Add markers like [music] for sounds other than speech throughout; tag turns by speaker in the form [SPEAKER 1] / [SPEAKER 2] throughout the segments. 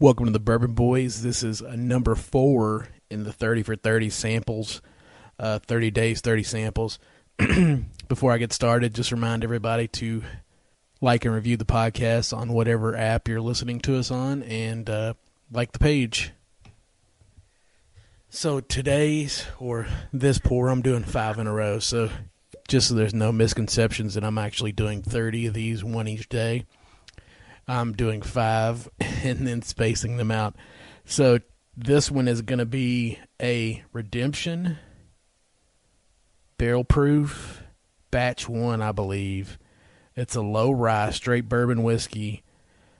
[SPEAKER 1] Welcome to the Bourbon Boys. This is a number four in the 30 for 30 samples, uh, 30 days, 30 samples. [clears throat] Before I get started, just remind everybody to like and review the podcast on whatever app you're listening to us on and uh, like the page. So today's or this pour, I'm doing five in a row. So just so there's no misconceptions that I'm actually doing 30 of these, one each day. I'm doing five [laughs] and then spacing them out. So this one is going to be a redemption barrel proof batch one, I believe. It's a low rye straight bourbon whiskey,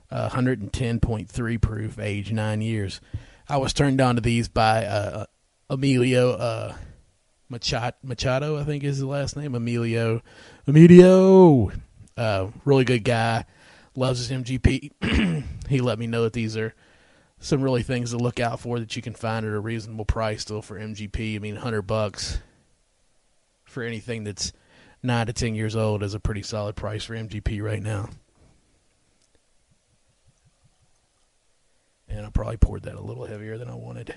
[SPEAKER 1] uh, 110.3 proof, age nine years. I was turned on to these by uh, Emilio uh, Machado, Machado, I think is his last name. Emilio, Emilio, uh, really good guy. Loves his MGP. [clears throat] he let me know that these are some really things to look out for that you can find at a reasonable price still for MGP. I mean, hundred bucks for anything that's nine to ten years old is a pretty solid price for MGP right now. And I probably poured that a little heavier than I wanted.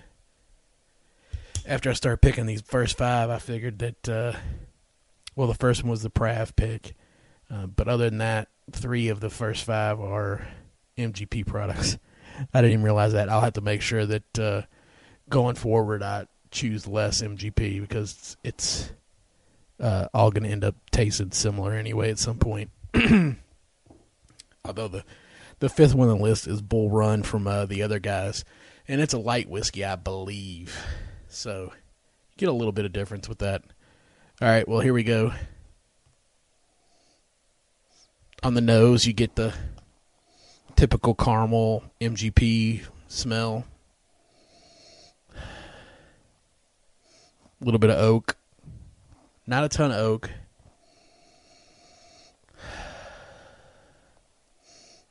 [SPEAKER 1] After I started picking these first five, I figured that, uh, well, the first one was the Prav pick. Uh, but other than that, three of the first five are MGP products. [laughs] I didn't even realize that. I'll have to make sure that uh, going forward, I choose less MGP because it's uh, all going to end up tasting similar anyway at some point. [clears throat] Although the the fifth one on the list is Bull Run from uh, the other guys, and it's a light whiskey, I believe. So get a little bit of difference with that. All right, well here we go. On the nose, you get the typical caramel MGP smell. A little bit of oak. Not a ton of oak. A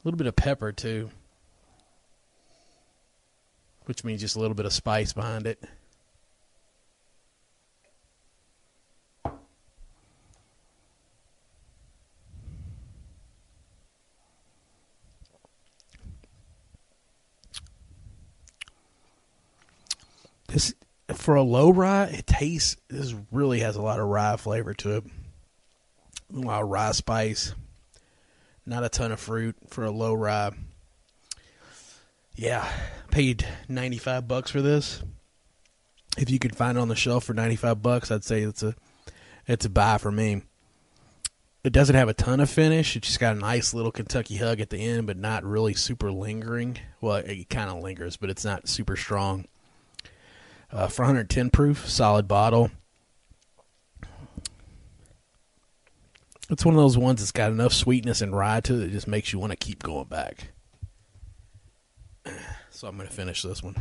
[SPEAKER 1] little bit of pepper, too. Which means just a little bit of spice behind it. This for a low rye, it tastes. This really has a lot of rye flavor to it. A lot of rye spice. Not a ton of fruit for a low rye. Yeah, paid ninety five bucks for this. If you could find it on the shelf for ninety five bucks, I'd say it's a it's a buy for me. It doesn't have a ton of finish. It just got a nice little Kentucky hug at the end, but not really super lingering. Well, it kind of lingers, but it's not super strong uh, for 110 proof, solid bottle. It's one of those ones that's got enough sweetness and rye to it that just makes you want to keep going back. [sighs] So I'm going to finish this one.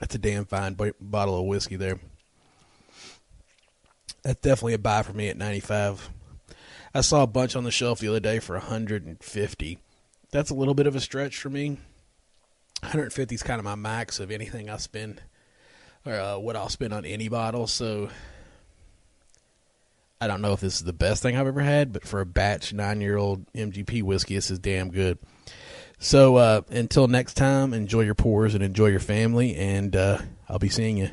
[SPEAKER 1] That's a damn fine bottle of whiskey there that's definitely a buy for me at 95. I saw a bunch on the shelf the other day for 150. That's a little bit of a stretch for me. 150 is kind of my max of anything I spend or uh, what I'll spend on any bottle. So I don't know if this is the best thing I've ever had, but for a batch nine year old MGP whiskey, this is damn good. So uh, until next time, enjoy your pours and enjoy your family, and uh, I'll be seeing you.